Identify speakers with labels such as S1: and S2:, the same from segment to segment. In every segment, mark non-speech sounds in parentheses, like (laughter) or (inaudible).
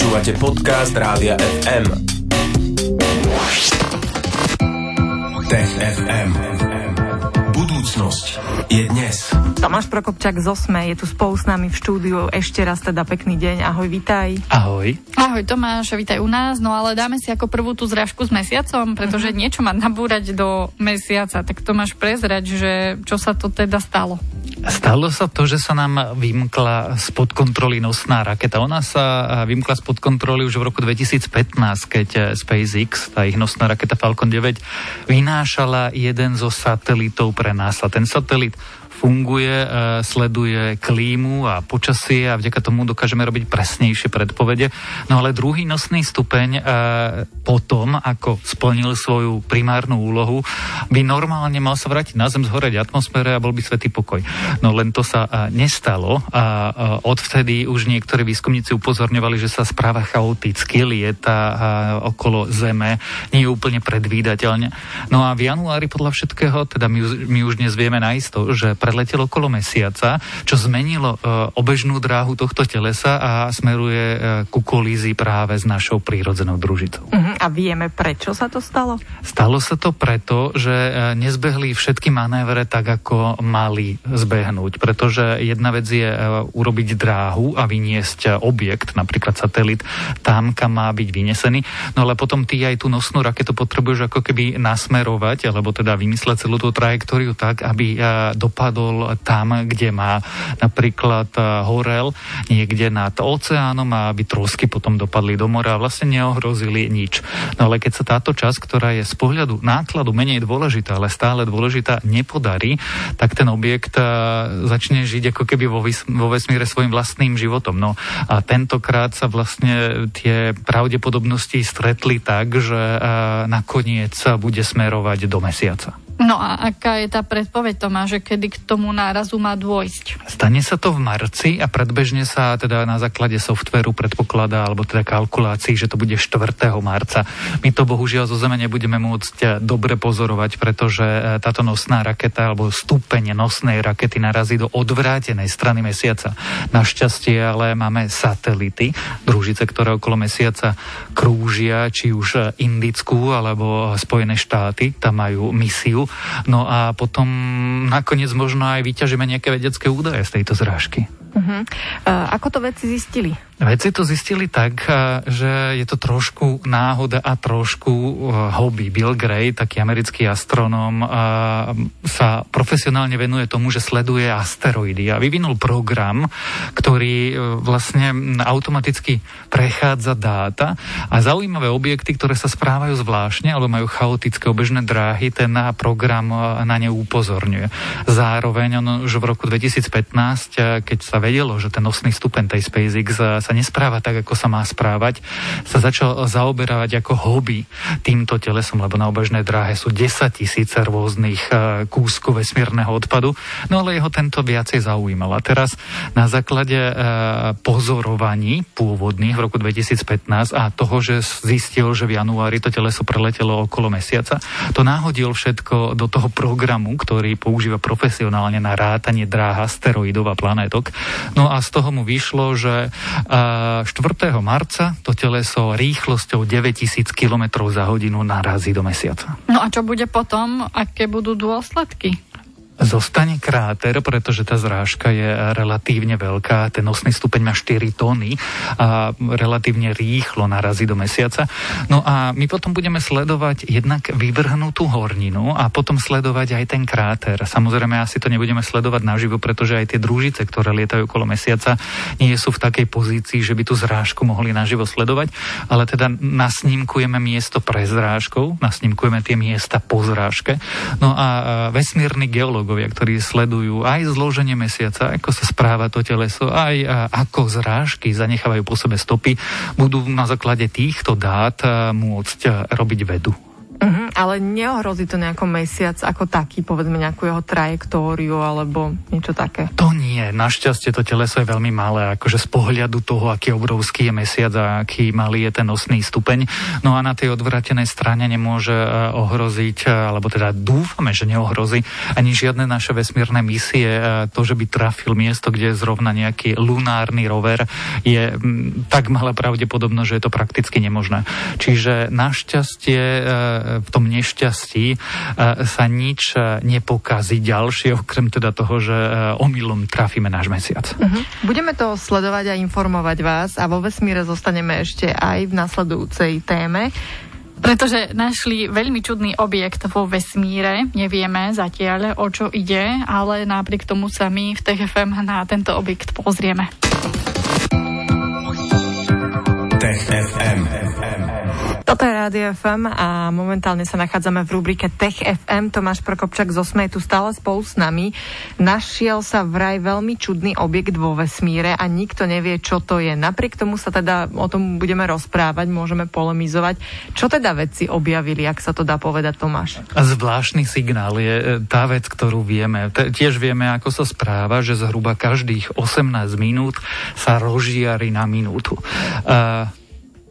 S1: Počúvate podcast Rádia FM. Tech FM. Budúcnosť je dnes.
S2: Tomáš Prokopčák z Osme je tu spolu s nami v štúdiu. Ešte raz teda pekný deň. Ahoj, vitaj.
S3: Ahoj.
S4: Ahoj Tomáš, vítaj u nás. No ale dáme si ako prvú tú zrážku s mesiacom, pretože uh-huh. niečo má nabúrať do mesiaca. Tak Tomáš prezrať, že čo sa to teda stalo?
S3: Stalo sa to, že sa nám vymkla spod kontroly nosná raketa. Ona sa vymkla spod kontroly už v roku 2015, keď SpaceX, tá ich nosná raketa Falcon 9, vynášala jeden zo satelitov pre NASA. Ten satelit funguje, e, sleduje klímu a počasie a vďaka tomu dokážeme robiť presnejšie predpovede. No ale druhý nosný stupeň e, potom, ako splnil svoju primárnu úlohu, by normálne mal sa vrátiť na Zem, zhoreť atmosfére a bol by svetý pokoj. No len to sa e, nestalo a odvtedy už niektorí výskumníci upozorňovali, že sa správa chaoticky, lieta okolo Zeme, nie je úplne predvídateľne. No a v januári podľa všetkého, teda my, my už dnes vieme najisto, že preletel okolo mesiaca, čo zmenilo e, obežnú dráhu tohto telesa a smeruje e, ku kolízii práve s našou prírodzenou družicou.
S2: Uh-huh. A vieme, prečo sa to stalo?
S3: Stalo sa to preto, že e, nezbehli všetky manévre tak, ako mali zbehnúť, pretože jedna vec je urobiť dráhu a vyniesť objekt, napríklad satelit, tam, kam má byť vynesený, no ale potom ty aj tú nosnú raketu potrebuješ ako keby nasmerovať, alebo teda vymysleť celú tú trajektóriu tak, aby dopadol dopadol tam, kde má napríklad eh, horel niekde nad oceánom a aby trosky potom dopadli do mora a vlastne neohrozili nič. No ale keď sa táto časť, ktorá je z pohľadu nákladu menej dôležitá, ale stále dôležitá, nepodarí, tak ten objekt eh, začne žiť ako keby vo, vesmíre svojim vlastným životom. No a tentokrát sa vlastne tie pravdepodobnosti stretli tak, že eh, nakoniec bude smerovať do mesiaca.
S4: No a aká je tá predpoveď, Tomáš, že kedy k tomu nárazu má dôjsť?
S3: Stane sa to v marci a predbežne sa teda na základe softveru predpokladá, alebo teda kalkulácií, že to bude 4. marca. My to bohužiaľ zo Zeme nebudeme môcť eh, dobre pozorovať, pretože eh, táto nosná raketa alebo stupeň nosnej rakety narazí do odvrátenej strany mesiaca. Našťastie ale máme satelity, družice, ktoré okolo mesiaca krúžia, či už eh, Indickú alebo Spojené štáty, tam majú misiu No a potom nakoniec možno aj vyťažíme nejaké vedecké údaje z tejto zrážky.
S2: Uh-huh. Uh, ako to vedci zistili?
S3: Vedci to zistili tak, že je to trošku náhoda a trošku hobby. Bill Gray, taký americký astronóm, sa profesionálne venuje tomu, že sleduje asteroidy a vyvinul program, ktorý vlastne automaticky prechádza dáta a zaujímavé objekty, ktoré sa správajú zvláštne alebo majú chaotické obežné dráhy, ten program na ne upozorňuje. Zároveň on už v roku 2015, keď sa vedelo, že ten nosný stupen tej SpaceX sa sa nespráva tak, ako sa má správať, sa začal zaoberávať ako hobby týmto telesom, lebo na obežnej dráhe sú 10 tisíce rôznych e, kúskov vesmírneho odpadu, no ale jeho tento viacej zaujímal. A teraz na základe e, pozorovaní pôvodných v roku 2015 a toho, že zistil, že v januári to teleso preletelo okolo mesiaca, to náhodil všetko do toho programu, ktorý používa profesionálne na rátanie dráh asteroidov a planétok. No a z toho mu vyšlo, že 4. marca to teleso rýchlosťou 9000 km za hodinu narazí do mesiaca.
S4: No a čo bude potom? Aké budú dôsledky?
S3: Zostane kráter, pretože tá zrážka je relatívne veľká, ten nosný stupeň má 4 tóny a relatívne rýchlo narazí do mesiaca. No a my potom budeme sledovať jednak vyvrhnutú horninu a potom sledovať aj ten kráter. Samozrejme, asi to nebudeme sledovať naživo, pretože aj tie družice, ktoré lietajú okolo mesiaca, nie sú v takej pozícii, že by tú zrážku mohli naživo sledovať, ale teda nasnímkujeme miesto pre zrážkou, nasnímkujeme tie miesta po zrážke. No a vesmírny geológ biológovia, ktorí sledujú aj zloženie mesiaca, ako sa správa to teleso, aj ako zrážky zanechávajú po sebe stopy, budú na základe týchto dát môcť robiť vedu.
S2: Uh-huh. ale neohrozí to nejako mesiac ako taký, povedzme nejakú jeho trajektóriu alebo niečo také?
S3: To nie. Našťastie to teleso je veľmi malé, akože z pohľadu toho, aký obrovský je mesiac a aký malý je ten nosný stupeň. No a na tej odvratenej strane nemôže e, ohroziť, e, alebo teda dúfame, že neohrozí ani žiadne naše vesmírne misie. E, to, že by trafil miesto, kde je zrovna nejaký lunárny rover, je tak malá pravdepodobnosť, že je to prakticky nemožné. Čiže našťastie v tom nešťastí e, sa nič e, nepokazí ďalšie, (laughs) okrem teda toho, že e, omylom trafíme náš mesiac. Uh-huh.
S2: Budeme to sledovať a informovať vás a vo vesmíre zostaneme ešte aj v nasledujúcej téme.
S4: Pretože našli veľmi čudný objekt vo vesmíre, nevieme zatiaľ, o čo ide, ale napriek tomu sa my v TFM na tento objekt pozrieme.
S1: Tech FM.
S2: Toto je Rádio FM a momentálne sa nachádzame v rubrike Tech FM. Tomáš Prokopčak z Osme je tu stále spolu s nami. Našiel sa vraj veľmi čudný objekt vo vesmíre a nikto nevie, čo to je. Napriek tomu sa teda o tom budeme rozprávať, môžeme polemizovať. Čo teda vedci objavili, ak sa to dá povedať, Tomáš?
S3: Zvláštny signál je e, tá vec, ktorú vieme. Tiež vieme, ako sa správa, že zhruba každých 18 minút sa rozžiari na minútu. Uh,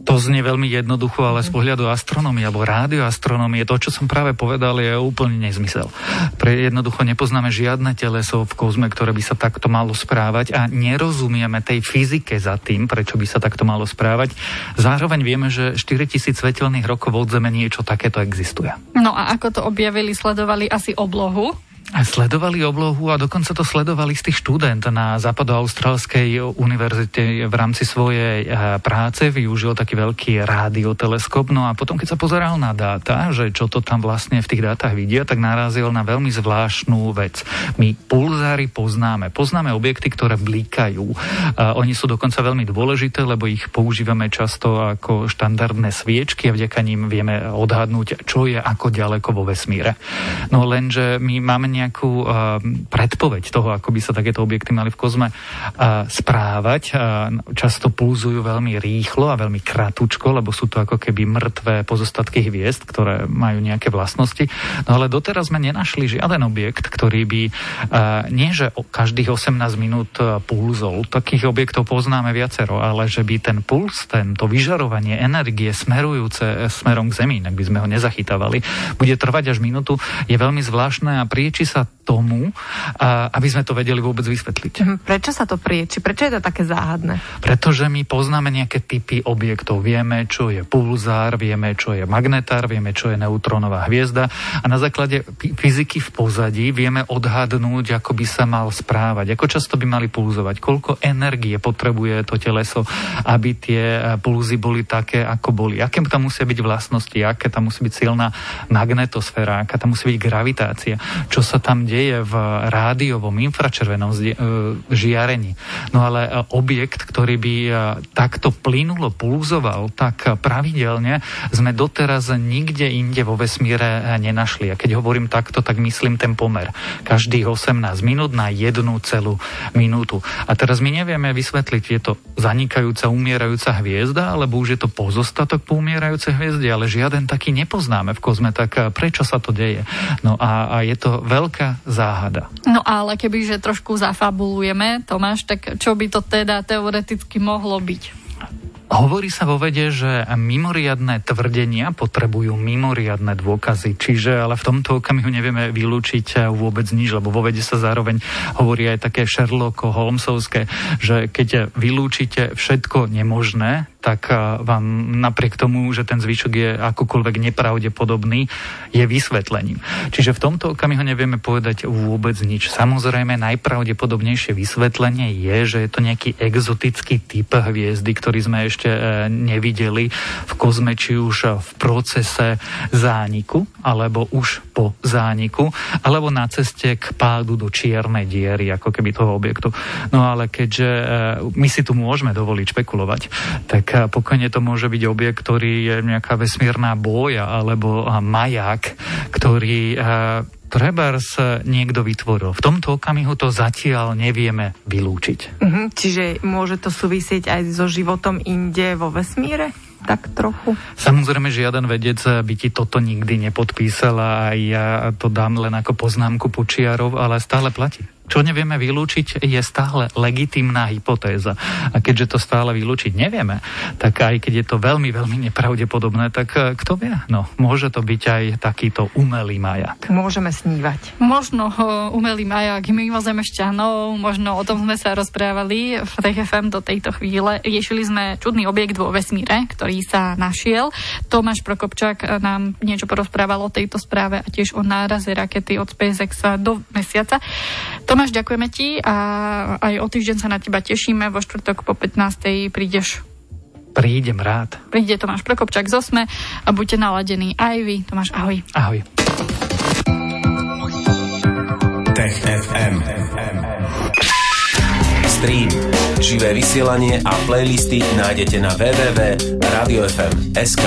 S3: to znie veľmi jednoducho, ale z pohľadu astronómie alebo rádioastronómie, to, čo som práve povedal, je úplne nezmysel. Pre jednoducho nepoznáme žiadne teleso v kozme, ktoré by sa takto malo správať a nerozumieme tej fyzike za tým, prečo by sa takto malo správať. Zároveň vieme, že 4000 svetelných rokov od Zeme niečo takéto existuje.
S4: No a ako to objavili, sledovali asi oblohu
S3: Sledovali oblohu a dokonca to sledovali istý študent na západoaustrálskej univerzite v rámci svojej eh, práce. Využil taký veľký rádioteleskop. No a potom, keď sa pozeral na dáta, že čo to tam vlastne v tých dátach vidia, tak narazil na veľmi zvláštnu vec. My pulzári poznáme. Poznáme objekty, ktoré blikajú. A oni sú dokonca veľmi dôležité, lebo ich používame často ako štandardné sviečky a vďaka ním vieme odhadnúť, čo je ako ďaleko vo vesmíre. No lenže my máme nejakú uh, predpoveď toho, ako by sa takéto objekty mali v kozme uh, správať. Uh, často pulzujú veľmi rýchlo a veľmi kratučko, lebo sú to ako keby mŕtvé pozostatky hviezd, ktoré majú nejaké vlastnosti. No ale doteraz sme nenašli žiaden objekt, ktorý by nie, že každých 18 minút pulzol, takých objektov poznáme viacero, ale že by ten puls, tento vyžarovanie energie smerujúce smerom k Zemi, ak by sme ho nezachytávali, bude trvať až minútu, je veľmi zvláštne a prieči sa tomu, aby sme to vedeli vôbec vysvetliť.
S2: Mhm, prečo sa to prieči? Prečo je to také záhadné?
S3: Pretože my poznáme nejaké typy objektov. Vieme, čo je pulzár, vieme, čo je magnetár, vieme, čo je neutrónová hviezda a na základe fyziky v pozadí vieme odhadnúť, ako by sa mal správať, ako často by mali pulzovať, koľko energie potrebuje to teleso, aby tie e, pulzy boli také, ako boli, aké tam musia byť vlastnosti, aké tam musí byť silná magnetosféra, aká tam musí byť gravitácia, čo sa tam deje v rádiovom infračervenom e, žiarení. No ale e, objekt, ktorý by e, takto plynulo pulzoval, tak pravidelne sme doteraz nikde inde vo vesmíre nenašli. A keď hovorím takto, tak myslím ten pomer. Každých 18 minút na jednu celú minútu. A teraz my nevieme vysvetliť, je to zanikajúca, umierajúca hviezda, alebo už je to pozostatok po umierajúcej hviezde, ale žiaden taký nepoznáme v kozme, tak prečo sa to deje? No a, a je to veľká záhada.
S4: No ale kebyže trošku zafabulujeme, Tomáš, tak čo by to teda teoreticky mohlo byť?
S3: Hovorí sa vo vede, že mimoriadné tvrdenia potrebujú mimoriadné dôkazy, čiže ale v tomto okamihu nevieme vylúčiť vôbec nič, lebo vo vede sa zároveň hovorí aj také Sherlocko Holmesovské, že keď vylúčite všetko nemožné, tak vám napriek tomu, že ten zvyšok je akokoľvek nepravdepodobný, je vysvetlením. Čiže v tomto okamihu nevieme povedať vôbec nič. Samozrejme, najpravdepodobnejšie vysvetlenie je, že je to nejaký exotický typ hviezdy, ktorý sme ešte e, nevideli v kozme, či už v procese zániku, alebo už po zániku, alebo na ceste k pádu do čiernej diery, ako keby toho objektu. No ale keďže my si tu môžeme dovoliť špekulovať, tak pokojne to môže byť objekt, ktorý je nejaká vesmírna boja alebo maják, ktorý trebárs niekto vytvoril. V tomto okamihu to zatiaľ nevieme vylúčiť.
S2: Uh-huh, čiže môže to súvisieť aj so životom inde vo vesmíre? tak trochu?
S3: Samozrejme, žiaden vedec by ti toto nikdy nepodpísal a ja to dám len ako poznámku počiarov, ale stále platí. Čo nevieme vylúčiť, je stále legitimná hypotéza. A keďže to stále vylúčiť nevieme, tak aj keď je to veľmi, veľmi nepravdepodobné, tak eh, kto vie? No, môže to byť aj takýto umelý majak.
S2: Môžeme snívať.
S4: Možno uh, umelý majak mimozemšťanov, možno o tom sme sa rozprávali v TFM do tejto chvíle. Riešili sme čudný objekt vo vesmíre, ktorý sa našiel. Tomáš Prokopčák eh, nám niečo porozprával o tejto správe a tiež o náraze rakety od SpaceX do mesiaca. Tomáš Tomáš, ďakujeme ti a aj o týždeň sa na teba tešíme. Vo štvrtok po 15. prídeš
S3: Prídem rád.
S4: Príde Tomáš Prokopčák z Osme a buďte naladení aj vy. Tomáš, ahoj.
S3: Ahoj.
S1: Tech FM. Stream, živé vysielanie a playlisty nájdete na www.radiofm.sk.